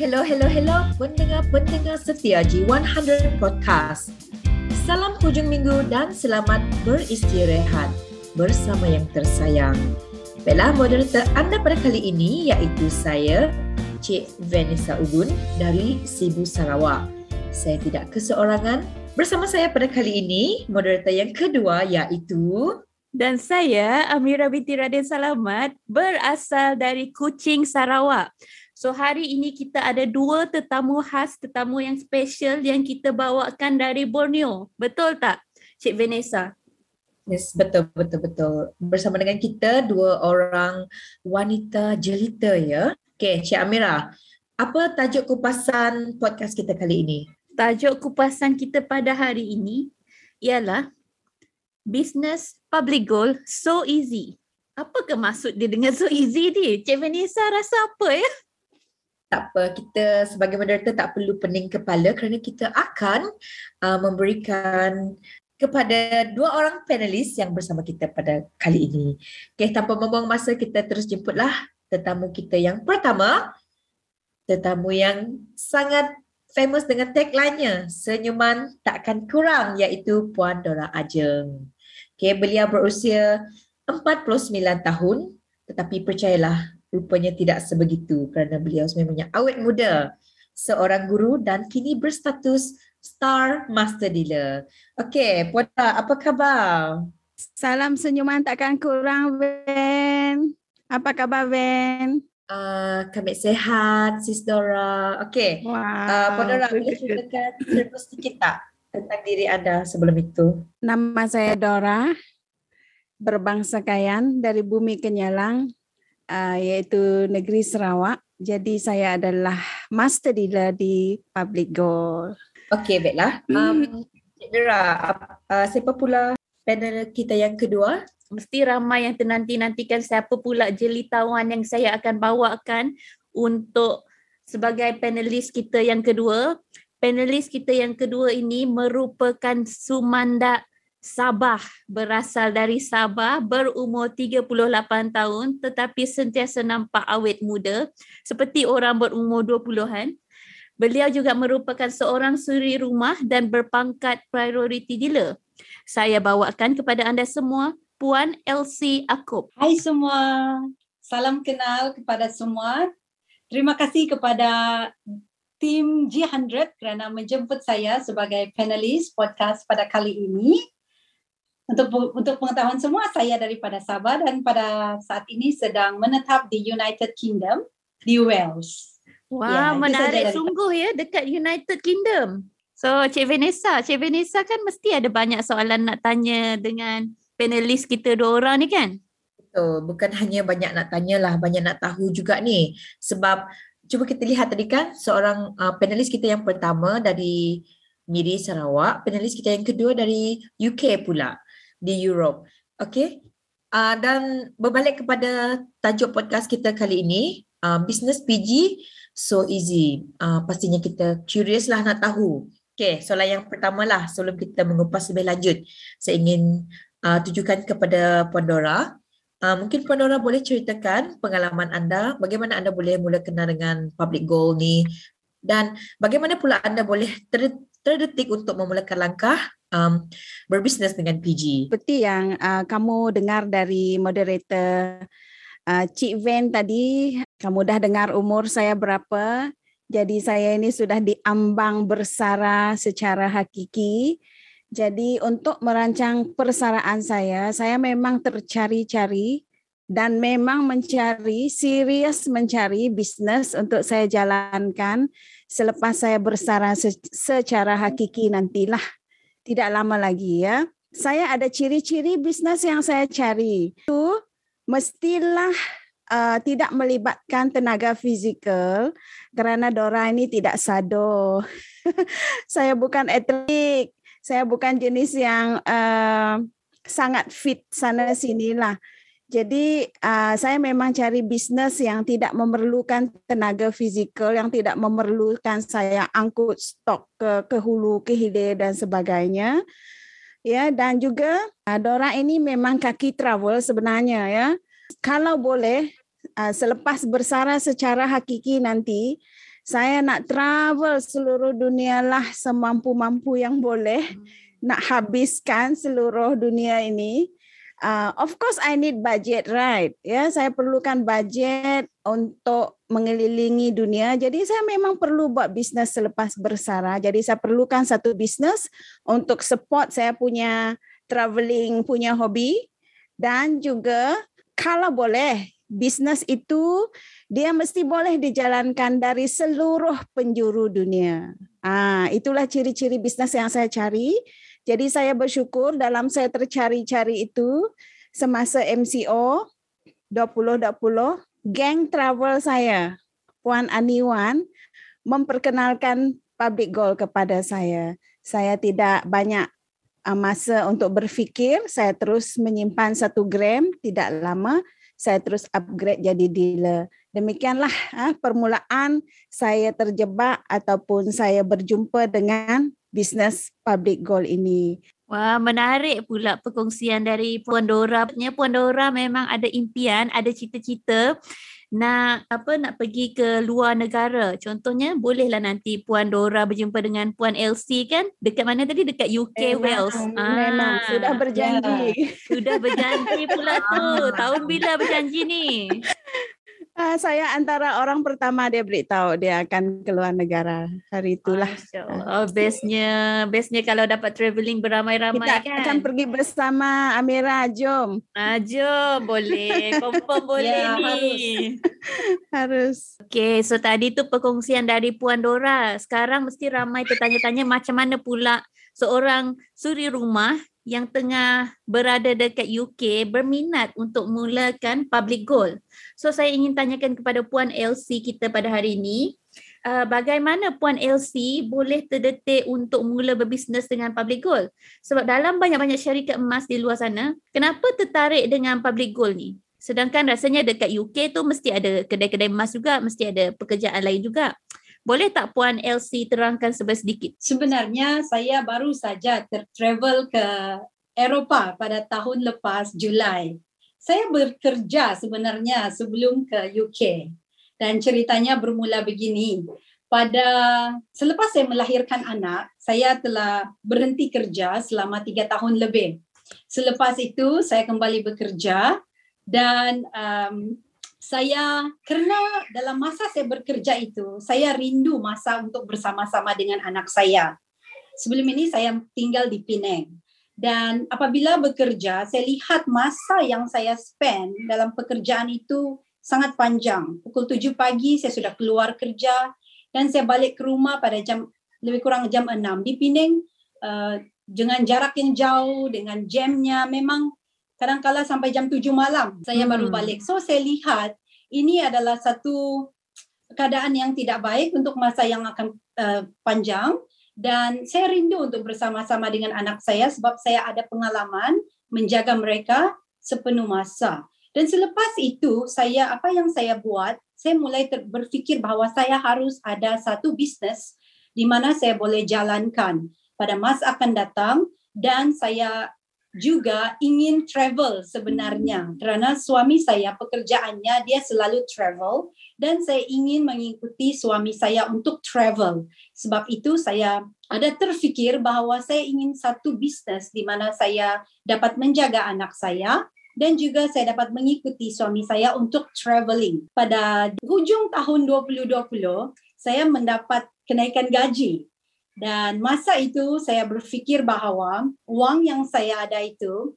Hello, hello, hello pendengar-pendengar setia G100 Podcast. Salam hujung minggu dan selamat beristirahat bersama yang tersayang. Baiklah, moderator anda pada kali ini iaitu saya, Cik Vanessa Ugun dari Sibu Sarawak. Saya tidak keseorangan. Bersama saya pada kali ini, moderator yang kedua iaitu... Dan saya, Amira binti Raden Salamat, berasal dari Kuching, Sarawak. So hari ini kita ada dua tetamu khas, tetamu yang special yang kita bawakan dari Borneo. Betul tak, Cik Vanessa? Yes, betul, betul, betul. Bersama dengan kita dua orang wanita jelita ya. Okay, Cik Amira, apa tajuk kupasan podcast kita kali ini? Tajuk kupasan kita pada hari ini ialah Business Public Goal So Easy. Apa ke maksud dia dengan so easy ni? Cik Vanessa rasa apa ya? Tak apa kita sebagai moderator tak perlu pening kepala kerana kita akan uh, memberikan kepada dua orang panelis yang bersama kita pada kali ini. Okay, tanpa membuang masa kita terus jemputlah tetamu kita yang pertama. Tetamu yang sangat famous dengan tagline-nya senyuman takkan kurang iaitu Puan Dora Ajeng. Okay, beliau berusia 49 tahun tetapi percayalah rupanya tidak sebegitu kerana beliau sebenarnya awet muda seorang guru dan kini berstatus Star Master Dealer. Okey, Puan apa khabar? Salam senyuman takkan kurang, Ben. Apa khabar, Ben? Uh, kami sehat, Sis Dora. Okey, wow. uh, Puan Dora, boleh ceritakan sedikit tak tentang diri anda sebelum itu? Nama saya Dora, berbangsa Kayan dari bumi Kenyalang, uh, iaitu negeri Sarawak. Jadi saya adalah master dealer di Public Gold. Okey, baiklah. Um, Cik Dera, uh, siapa pula panel kita yang kedua? Mesti ramai yang tenanti-nantikan siapa pula jelitawan yang saya akan bawakan untuk sebagai panelis kita yang kedua. Panelis kita yang kedua ini merupakan Sumanda Sabah berasal dari Sabah berumur 38 tahun tetapi sentiasa nampak awet muda seperti orang berumur 20-an. Beliau juga merupakan seorang suri rumah dan berpangkat priority dealer. Saya bawakan kepada anda semua Puan Elsie Akub. Hai semua. Salam kenal kepada semua. Terima kasih kepada tim G100 kerana menjemput saya sebagai panelis podcast pada kali ini untuk untuk pengetahuan semua saya daripada Sabah dan pada saat ini sedang menetap di United Kingdom di Wales. Wah, ya, menarik sungguh ya dekat United Kingdom. So, Cik Vanessa, Cik Vanessa kan mesti ada banyak soalan nak tanya dengan panelis kita dua orang ni kan? Betul, bukan hanya banyak nak tanya lah, banyak nak tahu juga ni. Sebab cuba kita lihat tadi kan seorang uh, panelis kita yang pertama dari Miri Sarawak, panelis kita yang kedua dari UK pula di Europe. Okay. Uh, dan berbalik kepada tajuk podcast kita kali ini, uh, Business PG So Easy. Uh, pastinya kita curious lah nak tahu. Okay, soalan yang pertama lah sebelum kita mengupas lebih lanjut. Saya ingin uh, tujukan kepada Puan Dora. Uh, mungkin Puan Dora boleh ceritakan pengalaman anda, bagaimana anda boleh mula kenal dengan public goal ni dan bagaimana pula anda boleh ter terdetik untuk memulakan langkah um, berbisnes dengan PG. Seperti yang uh, kamu dengar dari moderator uh, Cik Van tadi, kamu dah dengar umur saya berapa. Jadi saya ini sudah diambang bersara secara hakiki. Jadi untuk merancang persaraan saya, saya memang tercari-cari dan memang mencari, serius mencari bisnes untuk saya jalankan selepas saya bersara secara hakiki nantilah tidak lama lagi ya. Saya ada ciri-ciri bisnes yang saya cari. Itu mestilah uh, tidak melibatkan tenaga fizikal kerana Dora ini tidak sado. saya bukan atlet. Saya bukan jenis yang uh, sangat fit sana sinilah. Jadi uh, saya memang cari bisnes yang tidak memerlukan tenaga fizikal, yang tidak memerlukan saya angkut stok ke ke hulu, ke hilir dan sebagainya. Ya, dan juga uh, Dora ini memang kaki travel sebenarnya ya. Kalau boleh uh, selepas bersara secara hakiki nanti, Saya nak travel seluruh dunia lah semampu-mampu yang boleh. Nak habiskan seluruh dunia ini. Uh, of course I need budget right? Ya yeah, saya perlukan budget untuk mengelilingi dunia. Jadi saya memang perlu buat bisnes selepas bersara. Jadi saya perlukan satu bisnes untuk support saya punya travelling punya hobi. Dan juga kalau boleh bisnes itu dia mesti boleh dijalankan dari seluruh penjuru dunia. Ah itulah ciri-ciri bisnes yang saya cari jadi saya bersyukur dalam saya tercari-cari itu semasa MCO 2020, geng travel saya, Puan Aniwan, memperkenalkan public goal kepada saya. Saya tidak banyak uh, masa untuk berfikir, saya terus menyimpan satu gram, tidak lama saya terus upgrade jadi dealer. Demikianlah uh, permulaan saya terjebak ataupun saya berjumpa dengan bisnes public goal ini. Wah, menarik pula perkongsian dari Puan Dora. Puan Dora memang ada impian, ada cita-cita nak apa nak pergi ke luar negara. Contohnya bolehlah nanti Puan Dora berjumpa dengan Puan Elsie kan? Dekat mana tadi? Dekat UK memang, Wales. Memang ah, sudah berjanji. Ya. Sudah berjanji pula tu. Tahun bila berjanji ni? Uh, saya antara orang pertama dia beritahu dia akan keluar negara hari itulah. Oh, bestnya, bestnya kalau dapat travelling beramai-ramai Kita kan. akan pergi bersama Amira, jom. Ah, jom, boleh. Confirm boleh ya, ni. Harus. Okay, so tadi tu perkongsian dari Puan Dora. Sekarang mesti ramai tertanya-tanya macam mana pula seorang suri rumah yang tengah berada dekat UK berminat untuk mulakan public goal. So saya ingin tanyakan kepada Puan LC kita pada hari ini, uh, bagaimana Puan LC boleh terdetik untuk mula berbisnes dengan public goal? Sebab dalam banyak-banyak syarikat emas di luar sana, kenapa tertarik dengan public goal ni? Sedangkan rasanya dekat UK tu mesti ada kedai-kedai emas juga, mesti ada pekerjaan lain juga. Boleh tak Puan LC terangkan sedikit? Sebenarnya saya baru saja travel ke Eropah pada tahun lepas Julai. Saya bekerja sebenarnya sebelum ke UK. Dan ceritanya bermula begini. Pada selepas saya melahirkan anak, saya telah berhenti kerja selama tiga tahun lebih. Selepas itu saya kembali bekerja dan um, saya kerana dalam masa saya bekerja itu saya rindu masa untuk bersama-sama dengan anak saya. Sebelum ini saya tinggal di Penang. Dan apabila bekerja, saya lihat masa yang saya spend dalam pekerjaan itu sangat panjang. Pukul 7 pagi saya sudah keluar kerja dan saya balik ke rumah pada jam lebih kurang jam 6. Di Penang uh, dengan jarak yang jauh, dengan jamnya memang kadang-kala sampai jam tujuh malam saya hmm. baru balik. So saya lihat ini adalah satu keadaan yang tidak baik untuk masa yang akan uh, panjang dan saya rindu untuk bersama-sama dengan anak saya sebab saya ada pengalaman menjaga mereka sepenuh masa. Dan selepas itu saya apa yang saya buat, saya mulai ter- berfikir bahawa saya harus ada satu bisnes di mana saya boleh jalankan pada masa akan datang dan saya juga ingin travel sebenarnya. Kerana suami saya pekerjaannya dia selalu travel dan saya ingin mengikuti suami saya untuk travel. Sebab itu saya ada terfikir bahawa saya ingin satu bisnes di mana saya dapat menjaga anak saya dan juga saya dapat mengikuti suami saya untuk traveling. Pada hujung tahun 2020 saya mendapat kenaikan gaji dan masa itu saya berfikir bahawa wang yang saya ada itu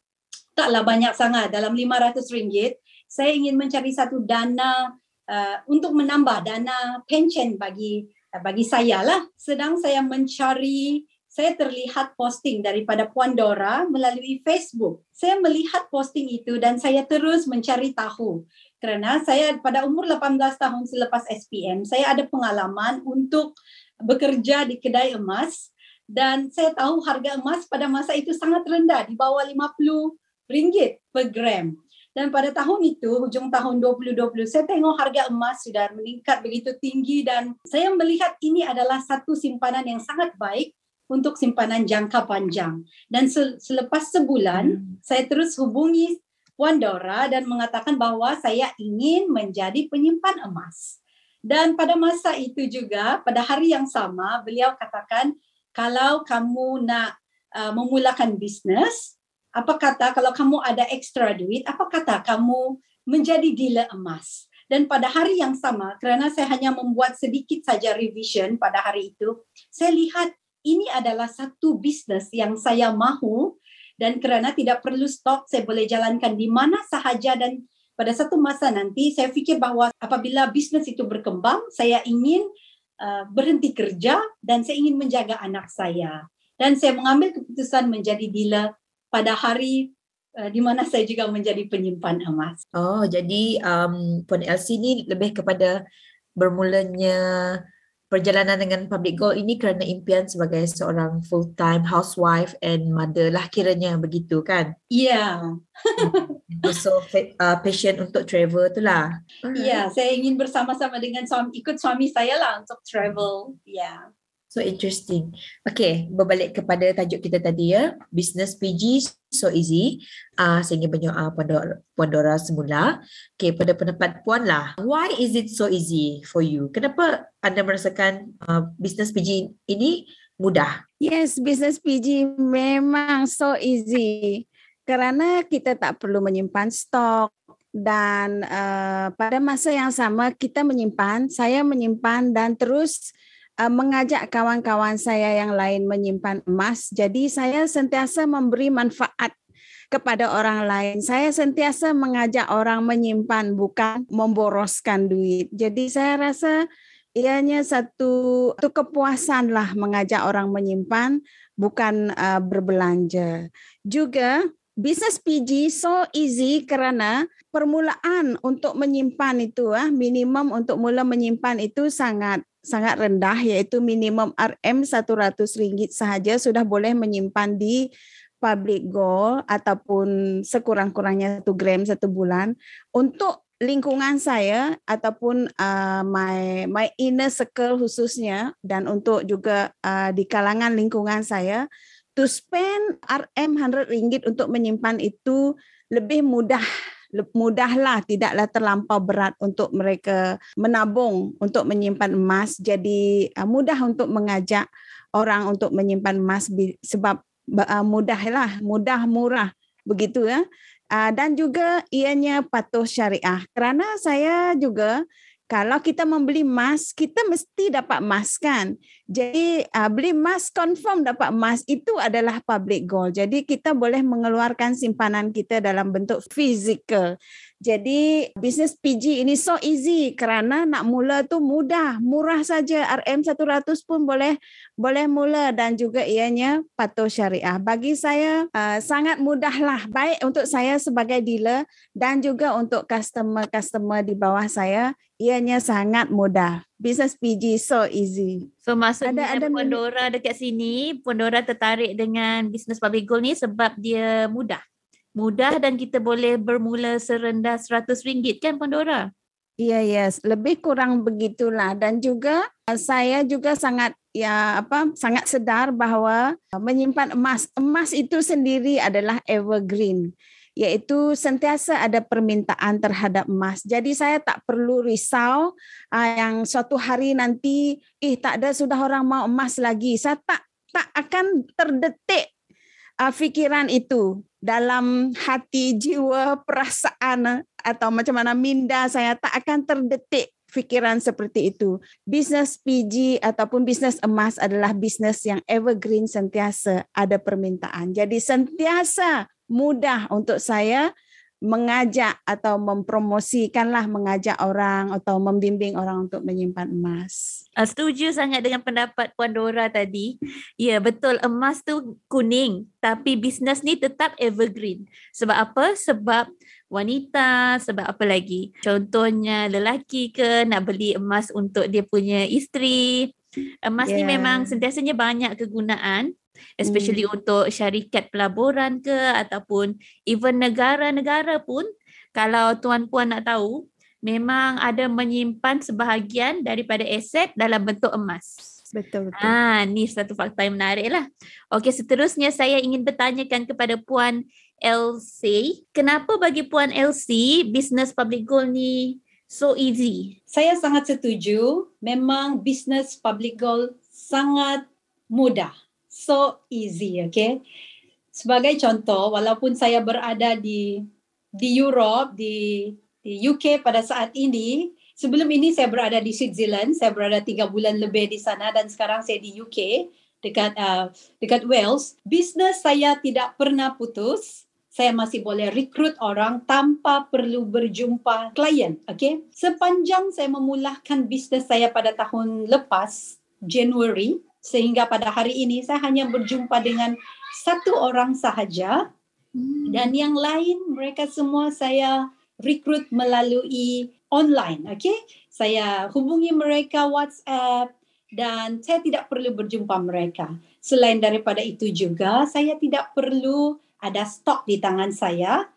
taklah banyak sangat dalam RM500. Saya ingin mencari satu dana uh, untuk menambah dana pension bagi uh, bagi saya lah. Sedang saya mencari saya terlihat posting daripada Puan Dora melalui Facebook. Saya melihat posting itu dan saya terus mencari tahu. Kerana saya pada umur 18 tahun selepas SPM, saya ada pengalaman untuk bekerja di kedai emas dan saya tahu harga emas pada masa itu sangat rendah di bawah RM50 per gram. Dan pada tahun itu, hujung tahun 2020, saya tengok harga emas sudah meningkat begitu tinggi dan saya melihat ini adalah satu simpanan yang sangat baik untuk simpanan jangka panjang. Dan selepas sebulan, hmm. saya terus hubungi Puan Dora dan mengatakan bahawa saya ingin menjadi penyimpan emas. Dan pada masa itu juga, pada hari yang sama, beliau katakan, kalau kamu nak uh, memulakan bisnes, apa kata kalau kamu ada ekstra duit, apa kata kamu menjadi dealer emas. Dan pada hari yang sama, kerana saya hanya membuat sedikit saja revision pada hari itu, saya lihat ini adalah satu bisnes yang saya mahu dan kerana tidak perlu stok, saya boleh jalankan di mana sahaja dan pada satu masa nanti saya fikir bahawa apabila bisnes itu berkembang, saya ingin uh, berhenti kerja dan saya ingin menjaga anak saya. Dan saya mengambil keputusan menjadi dealer pada hari uh, di mana saya juga menjadi penyimpan emas. Oh, jadi um, Puan Elsie ni lebih kepada bermulanya perjalanan dengan public goal ini kerana impian sebagai seorang full time housewife and mother lah kiranya begitu kan? Ya. Yeah. also uh, passion untuk travel tu lah. Ya, yeah, saya ingin bersama-sama dengan suami, ikut suami saya lah untuk travel. Ya. Yeah. So interesting. Okay, berbalik kepada tajuk kita tadi ya. Business PG so easy. Ah, ingin berdoa pada Puan Dora semula. Okay, pada pendapat Puan lah. Why is it so easy for you? Kenapa anda merasakan uh, business PG ini mudah? Yes, business PG memang so easy. Kerana kita tak perlu menyimpan stok dan uh, pada masa yang sama kita menyimpan, saya menyimpan dan terus uh, mengajak kawan-kawan saya yang lain menyimpan emas. Jadi saya sentiasa memberi manfaat kepada orang lain. Saya sentiasa mengajak orang menyimpan bukan memboroskan duit. Jadi saya rasa ianya satu, satu kepuasan lah mengajak orang menyimpan bukan uh, berbelanja. Juga Business PG so easy kerana permulaan untuk menyimpan itu ah minimum untuk mula menyimpan itu sangat sangat rendah iaitu minimum RM RM100 sahaja sudah boleh menyimpan di public goal ataupun sekurang-kurangnya 1 gram satu bulan. Untuk lingkungan saya ataupun uh, my my inner circle khususnya dan untuk juga uh, di kalangan lingkungan saya to spend RM 100 ringgit untuk menyimpan itu lebih mudah mudahlah tidaklah terlampau berat untuk mereka menabung untuk menyimpan emas. Jadi uh, mudah untuk mengajak orang untuk menyimpan emas sebab uh, mudahlah mudah murah begitu ya. Uh, dan juga ianya patuh syariah. Kerana saya juga kalau kita membeli emas, kita mesti dapat emas kan. Jadi uh, beli emas confirm dapat emas itu adalah public goal. Jadi kita boleh mengeluarkan simpanan kita dalam bentuk fizikal. Jadi bisnes PG ini so easy kerana nak mula tu mudah, murah saja. RM 100 pun boleh boleh mula dan juga ianya patuh syariah. Bagi saya uh, sangat mudahlah baik untuk saya sebagai dealer dan juga untuk customer-customer di bawah saya ianya sangat mudah. Bisnes PG so easy. So maksudnya ada, ada Puan Dora dekat sini, Puan Dora tertarik dengan bisnes public goal ni sebab dia mudah mudah dan kita boleh bermula serendah RM100 kan Pandora? Ya, yes. Lebih kurang begitulah dan juga uh, saya juga sangat ya apa sangat sedar bahawa uh, menyimpan emas emas itu sendiri adalah evergreen iaitu sentiasa ada permintaan terhadap emas. Jadi saya tak perlu risau uh, yang suatu hari nanti eh tak ada sudah orang mau emas lagi. Saya tak tak akan terdetik uh, fikiran itu dalam hati, jiwa, perasaan atau macam mana minda saya tak akan terdetik fikiran seperti itu. Bisnes PG ataupun bisnes emas adalah bisnes yang evergreen sentiasa ada permintaan. Jadi sentiasa mudah untuk saya mengajak atau mempromosikanlah mengajak orang atau membimbing orang untuk menyimpan emas. Uh, setuju sangat dengan pendapat Puan Dora tadi. Ya, betul emas tu kuning tapi bisnes ni tetap evergreen. Sebab apa? Sebab wanita, sebab apa lagi? Contohnya lelaki ke nak beli emas untuk dia punya isteri. Emas yeah. ni memang sentiasanya banyak kegunaan especially hmm. untuk syarikat pelaburan ke ataupun even negara-negara pun kalau tuan-puan nak tahu memang ada menyimpan sebahagian daripada aset dalam bentuk emas. Betul betul. Ah, ni satu fakta yang menarik lah. Okey, seterusnya saya ingin bertanyakan kepada Puan LC, kenapa bagi Puan LC bisnes public goal ni so easy. Saya sangat setuju. Memang business public goal sangat mudah. So easy, okay? Sebagai contoh, walaupun saya berada di di Europe, di di UK pada saat ini, sebelum ini saya berada di Switzerland, saya berada tiga bulan lebih di sana dan sekarang saya di UK dekat uh, dekat Wales. Bisnes saya tidak pernah putus. Saya masih boleh rekrut orang tanpa perlu berjumpa klien. Okay? Sepanjang saya memulakan bisnes saya pada tahun lepas, Januari, sehingga pada hari ini saya hanya berjumpa dengan satu orang sahaja hmm. dan yang lain mereka semua saya rekrut melalui online. Okay? Saya hubungi mereka WhatsApp, dan saya tidak perlu berjumpa mereka. Selain daripada itu juga, saya tidak perlu ada stok di tangan saya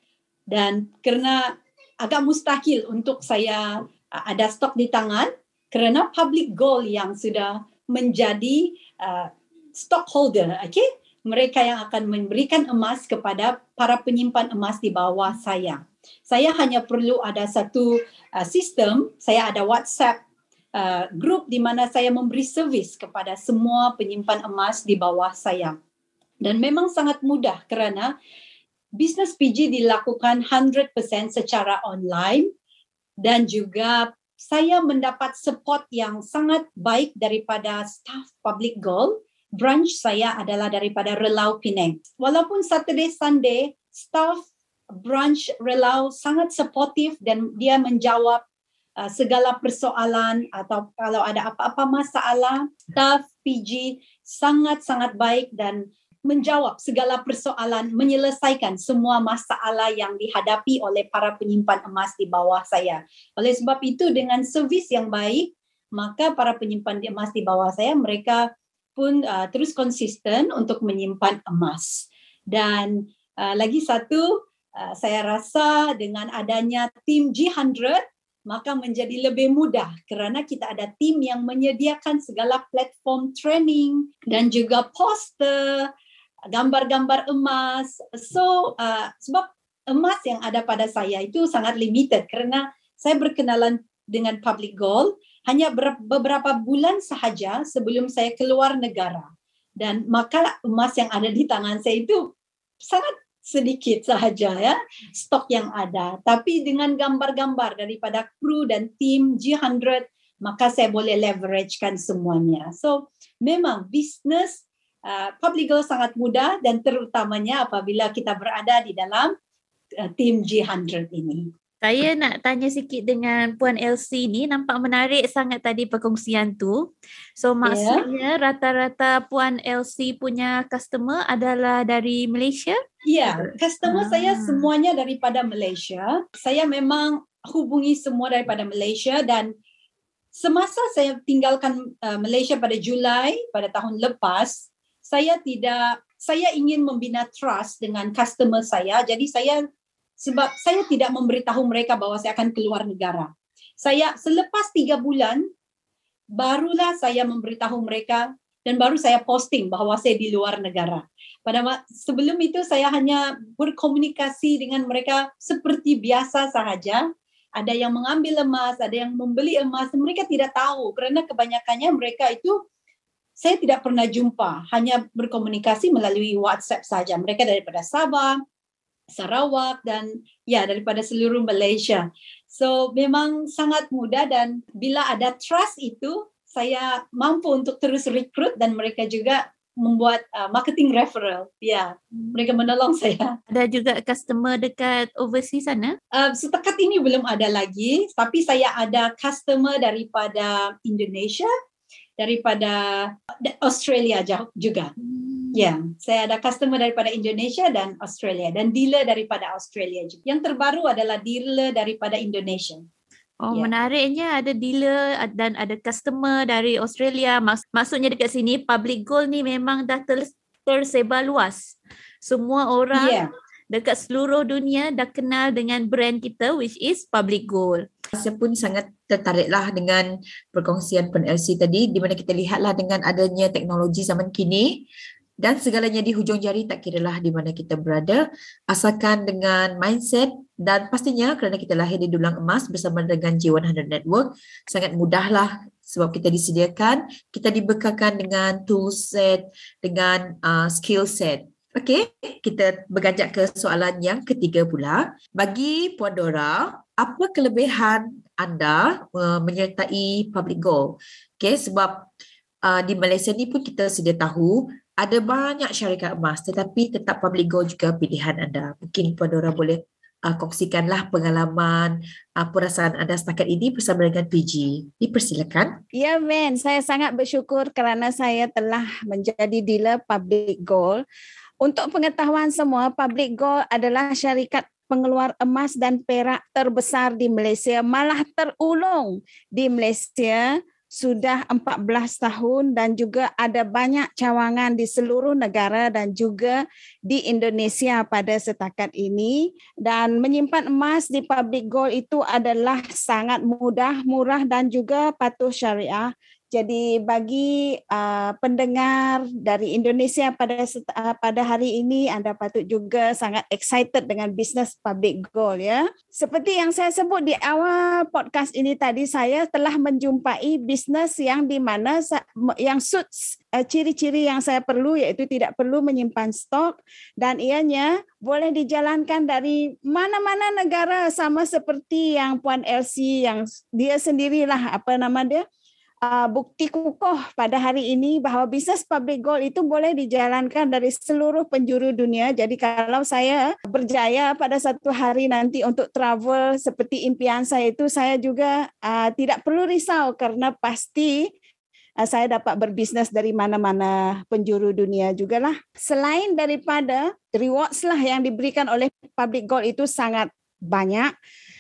dan kerana agak mustahil untuk saya ada stok di tangan kerana public goal yang sudah menjadi uh, stockholder, okay? Mereka yang akan memberikan emas kepada para penyimpan emas di bawah saya. Saya hanya perlu ada satu uh, sistem, saya ada WhatsApp Uh, grup di mana saya memberi servis kepada semua penyimpan emas di bawah saya. Dan memang sangat mudah kerana bisnes PG dilakukan 100% secara online dan juga saya mendapat support yang sangat baik daripada staff Public Goal. Branch saya adalah daripada Relau Penang. Walaupun Saturday Sunday staff branch Relau sangat supportive dan dia menjawab uh, segala persoalan atau kalau ada apa-apa masalah, staff PG sangat-sangat baik dan menjawab segala persoalan, menyelesaikan semua masalah yang dihadapi oleh para penyimpan emas di bawah saya. Oleh sebab itu dengan servis yang baik, maka para penyimpan emas di bawah saya mereka pun uh, terus konsisten untuk menyimpan emas. Dan uh, lagi satu, uh, saya rasa dengan adanya tim G100 maka menjadi lebih mudah kerana kita ada tim yang menyediakan segala platform training dan juga poster, gambar-gambar emas. So, uh, sebab emas yang ada pada saya itu sangat limited kerana saya berkenalan dengan Public Gold hanya beberapa bulan sahaja sebelum saya keluar negara. Dan maka emas yang ada di tangan saya itu sangat sedikit sahaja ya stok yang ada tapi dengan gambar-gambar daripada kru dan tim G100 maka saya boleh leveragekan semuanya so memang bisnes uh, public goal sangat mudah dan terutamanya apabila kita berada di dalam uh, tim G100 ini saya nak tanya sikit dengan Puan Elsie ni nampak menarik sangat tadi perkongsian tu. So ya. maksudnya yeah. rata-rata Puan Elsie punya customer adalah dari Malaysia? Ya, yeah. customer ah. saya semuanya daripada Malaysia. Saya memang hubungi semua daripada Malaysia dan semasa saya tinggalkan uh, Malaysia pada Julai pada tahun lepas, saya tidak saya ingin membina trust dengan customer saya. Jadi saya sebab saya tidak memberitahu mereka bahawa saya akan keluar negara. Saya selepas tiga bulan barulah saya memberitahu mereka dan baru saya posting bahawa saya di luar negara. Pada sebelum itu saya hanya berkomunikasi dengan mereka seperti biasa sahaja. Ada yang mengambil emas, ada yang membeli emas. Mereka tidak tahu kerana kebanyakannya mereka itu saya tidak pernah jumpa, hanya berkomunikasi melalui WhatsApp saja. Mereka daripada Sabah, Sarawak dan ya daripada seluruh Malaysia. So memang sangat mudah dan bila ada trust itu saya mampu untuk terus rekrut dan mereka juga membuat uh, marketing referral. Ya, mereka menolong saya. Ada juga customer dekat overseas sana? Uh, setakat ini belum ada lagi, tapi saya ada customer daripada Indonesia, daripada Australia juga. Hmm. Ya, yeah, saya ada customer daripada Indonesia dan Australia dan dealer daripada Australia juga. Yang terbaru adalah dealer daripada Indonesia. Oh, yeah. menariknya ada dealer dan ada customer dari Australia. Maks- maksudnya dekat sini public gold ni memang dah ter- tersebar luas. Semua orang yeah. Dekat seluruh dunia dah kenal dengan brand kita which is public gold. Saya pun sangat tertariklah dengan perkongsian Elsie tadi di mana kita lihatlah dengan adanya teknologi zaman kini dan segalanya di hujung jari tak kiralah di mana kita berada asalkan dengan mindset dan pastinya kerana kita lahir di dulang emas bersama dengan J100 Network sangat mudahlah sebab kita disediakan kita dibekalkan dengan tool set dengan uh, skill set Okey, kita berganjak ke soalan yang ketiga pula. Bagi Puan Dora, apa kelebihan anda uh, menyertai public goal? Okey, sebab uh, di Malaysia ni pun kita sedia tahu ada banyak syarikat emas tetapi tetap public goal juga pilihan anda. Mungkin Puan Dora boleh uh, kongsikanlah pengalaman uh, perasaan anda setakat ini bersama dengan PG. Dipersilakan. Ya, Men. Saya sangat bersyukur kerana saya telah menjadi dealer public goal. Untuk pengetahuan semua, Public Gold adalah syarikat pengeluar emas dan perak terbesar di Malaysia, malah terulung di Malaysia sudah 14 tahun dan juga ada banyak cawangan di seluruh negara dan juga di Indonesia pada setakat ini. Dan menyimpan emas di public gold itu adalah sangat mudah, murah dan juga patuh syariah jadi bagi uh, pendengar dari Indonesia pada uh, pada hari ini anda patut juga sangat excited dengan bisnes public goal ya. Seperti yang saya sebut di awal podcast ini tadi saya telah menjumpai bisnes yang di mana yang suits uh, ciri-ciri yang saya perlu iaitu tidak perlu menyimpan stok dan ianya boleh dijalankan dari mana-mana negara sama seperti yang Puan Elsie yang dia sendirilah apa nama dia uh, bukti kukuh pada hari ini bahawa bisnes public gold itu boleh dijalankan dari seluruh penjuru dunia. Jadi kalau saya berjaya pada satu hari nanti untuk travel seperti impian saya itu, saya juga uh, tidak perlu risau kerana pasti uh, saya dapat berbisnes dari mana-mana penjuru dunia juga lah. Selain daripada rewards lah yang diberikan oleh public gold itu sangat banyak,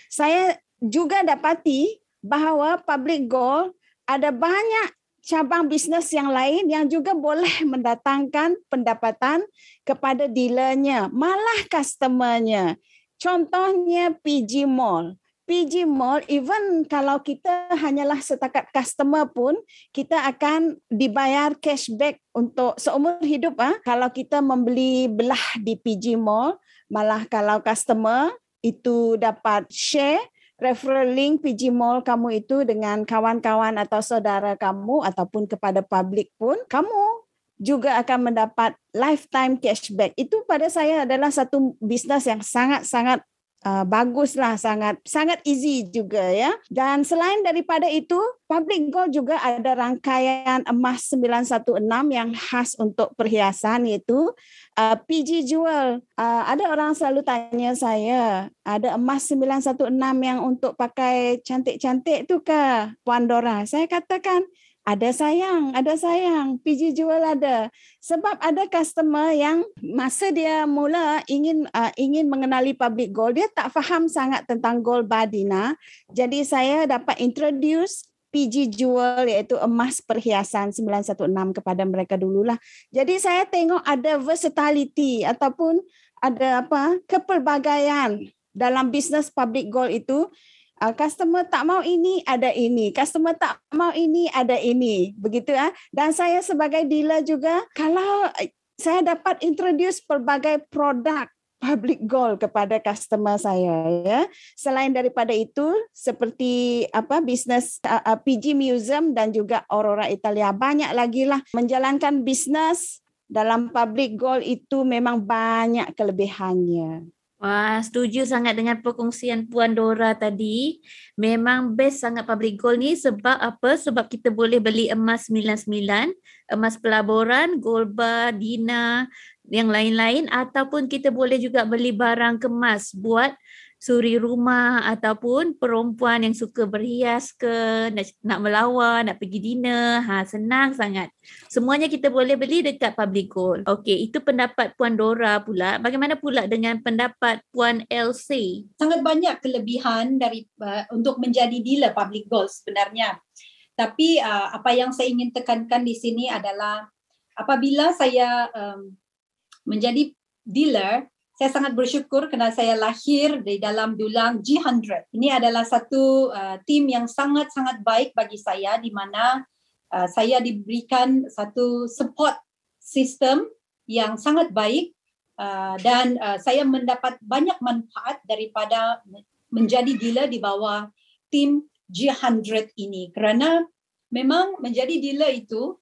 saya juga dapati bahawa public gold ada banyak cabang bisnes yang lain yang juga boleh mendatangkan pendapatan kepada dealernya, malah customernya. Contohnya PG Mall. PG Mall, even kalau kita hanyalah setakat customer pun, kita akan dibayar cashback untuk seumur hidup. Ah, Kalau kita membeli belah di PG Mall, malah kalau customer itu dapat share referral link PG Mall kamu itu dengan kawan-kawan atau saudara kamu ataupun kepada publik pun kamu juga akan mendapat lifetime cashback. Itu pada saya adalah satu bisnes yang sangat-sangat uh, baguslah sangat sangat easy juga ya. Dan selain daripada itu, Public Gold juga ada rangkaian emas 916 yang khas untuk perhiasan iaitu uh, PG Jewel. Uh, ada orang selalu tanya saya, ada emas 916 yang untuk pakai cantik-cantik tu ke Puan Dora? Saya katakan, ada sayang, ada sayang, PG jual ada. Sebab ada customer yang masa dia mula ingin uh, ingin mengenali public gold, dia tak faham sangat tentang gold badina. Jadi saya dapat introduce PG Jewel iaitu emas perhiasan 916 kepada mereka dululah. Jadi saya tengok ada versatility ataupun ada apa kepelbagaian dalam bisnes public gold itu uh, customer tak mau ini ada ini. Customer tak mau ini ada ini. Begitu ah. Dan saya sebagai dealer juga kalau eh, saya dapat introduce pelbagai produk public goal kepada customer saya ya. Selain daripada itu seperti apa bisnes uh, uh, PG Museum dan juga Aurora Italia. Banyak lagi lah menjalankan bisnes dalam public goal itu memang banyak kelebihannya Wah, setuju sangat dengan perkongsian Puan Dora tadi. Memang best sangat public gold ni sebab apa? Sebab kita boleh beli emas 99, emas pelaburan, gold bar, dina, yang lain-lain ataupun kita boleh juga beli barang kemas buat suri rumah ataupun perempuan yang suka berhias ke nak, nak melawar nak pergi dinner. Ha senang sangat. Semuanya kita boleh beli dekat public gold. Okey itu pendapat puan Dora pula. Bagaimana pula dengan pendapat puan LC sangat banyak kelebihan dari uh, untuk menjadi dealer public gold sebenarnya. Tapi uh, apa yang saya ingin tekankan di sini adalah apabila saya um, menjadi dealer saya sangat bersyukur kerana saya lahir di dalam dulang G100. Ini adalah satu uh, tim yang sangat-sangat baik bagi saya di mana uh, saya diberikan satu support system yang sangat baik uh, dan uh, saya mendapat banyak manfaat daripada menjadi dealer di bawah tim G100 ini kerana memang menjadi dealer itu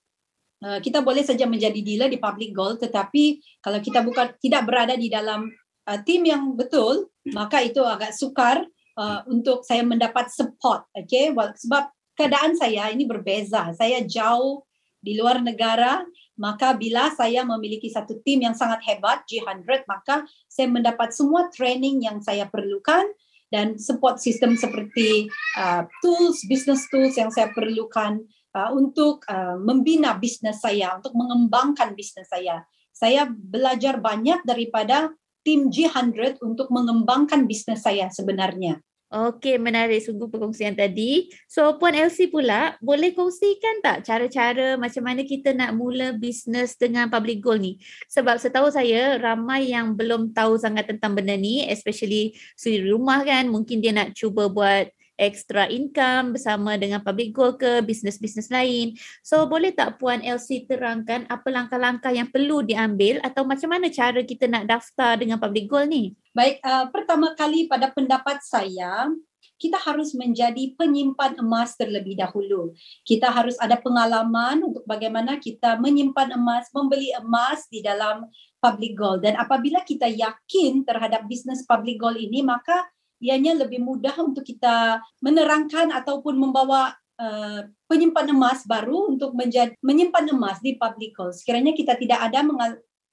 kita boleh saja menjadi dealer di public gold tetapi kalau kita bukan tidak berada di dalam uh, tim yang betul maka itu agak sukar uh, untuk saya mendapat support okay? Sebab keadaan saya ini berbeza. Saya jauh di luar negara maka bila saya memiliki satu tim yang sangat hebat G100 maka saya mendapat semua training yang saya perlukan dan support system seperti uh, tools business tools yang saya perlukan uh, untuk uh, membina bisnes saya untuk mengembangkan bisnes saya saya belajar banyak daripada tim G100 untuk mengembangkan bisnes saya sebenarnya Okey, menarik sungguh perkongsian tadi. So, Puan Elsie pula, boleh kongsikan tak cara-cara macam mana kita nak mula bisnes dengan public goal ni? Sebab setahu saya, ramai yang belum tahu sangat tentang benda ni, especially suri rumah kan, mungkin dia nak cuba buat extra income bersama dengan public goal ke bisnes-bisnes lain. So boleh tak Puan LC terangkan apa langkah-langkah yang perlu diambil atau macam mana cara kita nak daftar dengan public goal ni? Baik, uh, pertama kali pada pendapat saya, kita harus menjadi penyimpan emas terlebih dahulu. Kita harus ada pengalaman untuk bagaimana kita menyimpan emas, membeli emas di dalam public gold. Dan apabila kita yakin terhadap bisnes public gold ini, maka ianya lebih mudah untuk kita menerangkan ataupun membawa uh, penyimpan emas baru untuk menjadi menyimpan emas di public goals. Sekiranya kita tidak ada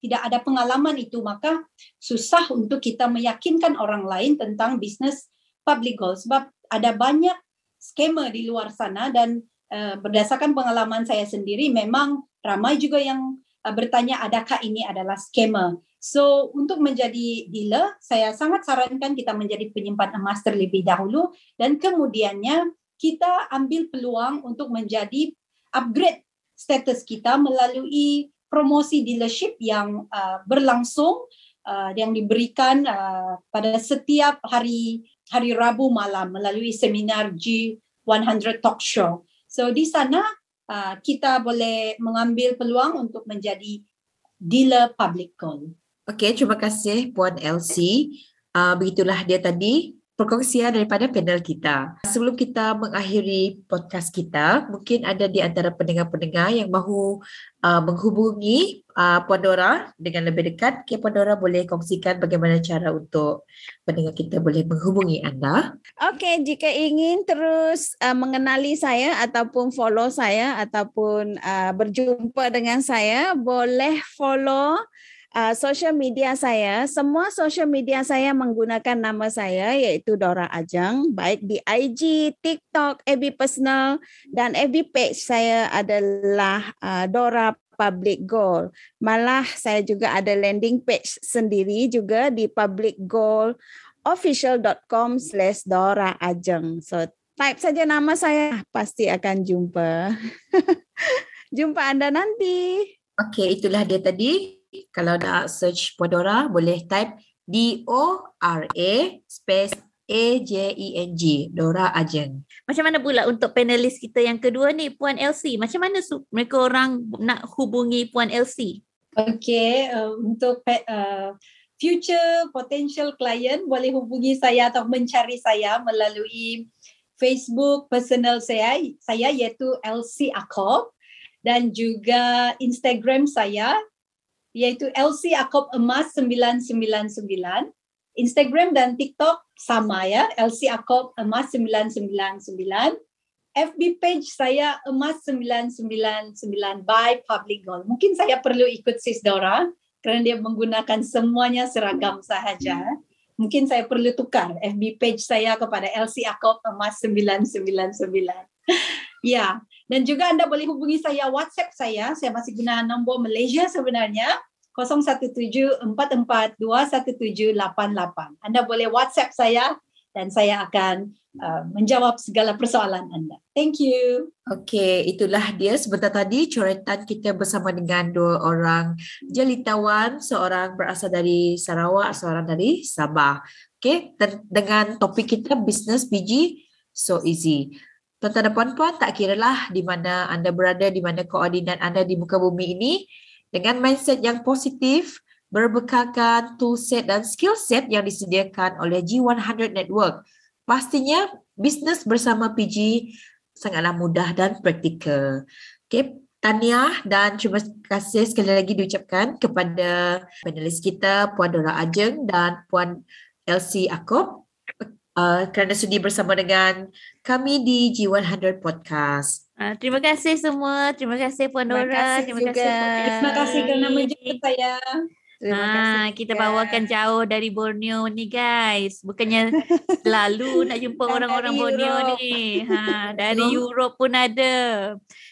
tidak ada pengalaman itu maka susah untuk kita meyakinkan orang lain tentang bisnes public goals sebab ada banyak skema di luar sana dan uh, berdasarkan pengalaman saya sendiri memang ramai juga yang uh, bertanya adakah ini adalah skema. So untuk menjadi dealer, saya sangat sarankan kita menjadi penyimpan emas terlebih dahulu dan kemudiannya kita ambil peluang untuk menjadi upgrade status kita melalui promosi dealership yang uh, berlangsung uh, yang diberikan uh, pada setiap hari hari Rabu malam melalui seminar G100 Talk Show. So di sana uh, kita boleh mengambil peluang untuk menjadi dealer public call. Okey, terima kasih Puan Elsie. Uh, begitulah dia tadi perkongsian daripada panel kita. Sebelum kita mengakhiri podcast kita, mungkin ada di antara pendengar-pendengar yang mahu uh, menghubungi uh, Puan Dora dengan lebih dekat. Okay, Puan Dora boleh kongsikan bagaimana cara untuk pendengar kita boleh menghubungi anda. Okey, jika ingin terus uh, mengenali saya ataupun follow saya ataupun uh, berjumpa dengan saya, boleh follow uh, social media saya, semua social media saya menggunakan nama saya iaitu Dora Ajeng, baik di IG, TikTok, FB personal dan FB page saya adalah uh, Dora Public Goal. Malah saya juga ada landing page sendiri juga di Public Goal official.com slash Dora Ajeng. So type saja nama saya pasti akan jumpa. jumpa anda nanti. Okey, itulah dia tadi kalau nak search Podora boleh type D O R A space A J E N G Dora Ajeng. Macam mana pula untuk panelis kita yang kedua ni Puan LC? Macam mana mereka orang nak hubungi Puan LC? Okay, uh, untuk uh, future potential client boleh hubungi saya atau mencari saya melalui Facebook personal saya saya iaitu LC Akob dan juga Instagram saya iaitu LC Akop Emas 999. Instagram dan TikTok sama ya, LC Akop Emas 999. FB page saya Emas 999 by Public Gold. Mungkin saya perlu ikut Sis Dora kerana dia menggunakan semuanya seragam sahaja. Mungkin saya perlu tukar FB page saya kepada LC Akop Emas 999. Ya, dan juga anda boleh hubungi saya WhatsApp saya. Saya masih guna nombor Malaysia sebenarnya. 0174421788. Anda boleh WhatsApp saya dan saya akan uh, menjawab segala persoalan anda. Thank you. Okey, itulah dia sebentar tadi coretan kita bersama dengan dua orang jelitawan, seorang berasal dari Sarawak, seorang dari Sabah. Okey, dengan topik kita business biji so easy. Tuan-tuan dan puan-puan, tak kira lah di mana anda berada, di mana koordinat anda di muka bumi ini, dengan mindset yang positif, berbekalkan toolset dan skill set yang disediakan oleh G100 Network. Pastinya bisnes bersama PG sangatlah mudah dan praktikal. Okay, tahniah dan terima kasih sekali lagi diucapkan kepada panelis kita Puan Dora Ajeng dan Puan Elsie Akop uh, kerana sudi bersama dengan kami di G100 Podcast. Uh, terima kasih semua. Terima kasih Puan Terima Dora. kasih terima juga. kasih. Terima kasih kerana menjemput saya. Terima Ah, kasih. kita juga. bawakan jauh dari Borneo ni guys. Bukannya selalu nak jumpa orang-orang dari Borneo Europe. ni. Ha, dari Europe pun ada.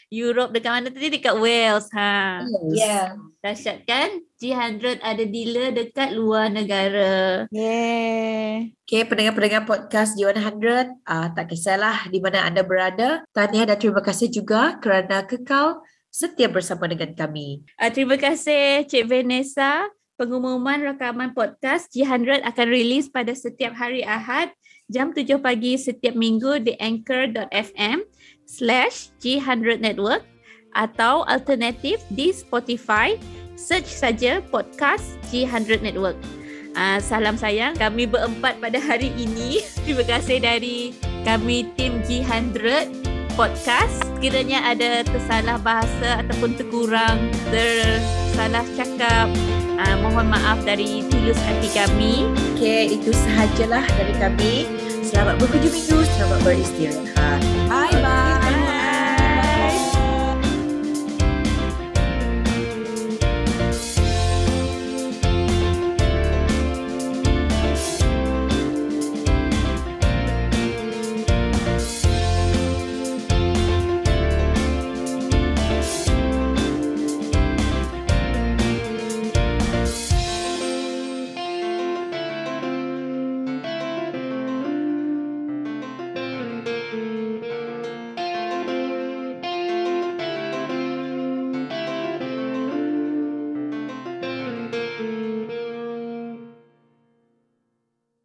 Europe dekat mana tadi? Dekat Wales. Ha. Ya. Dahsyat kan? G100 ada dealer dekat luar negara. Yeah. Okay, pendengar-pendengar podcast G100, uh, tak kisahlah di mana anda berada. Tahniah dan terima kasih juga kerana kekal setia bersama dengan kami. Uh, terima kasih Cik Vanessa. Pengumuman rakaman podcast G100 akan rilis pada setiap hari Ahad jam 7 pagi setiap minggu di anchor.fm slash G100 Network atau alternatif di Spotify. Search saja podcast G100 Network. Uh, salam sayang kami berempat pada hari ini. Terima kasih dari kami tim G100 podcast. Kiranya ada tersalah bahasa ataupun terkurang, tersalah cakap. Uh, mohon maaf dari tulus hati kami. Okay, itu sahajalah dari kami. Selamat berkunjung minggu, selamat beristirahat. Bye-bye.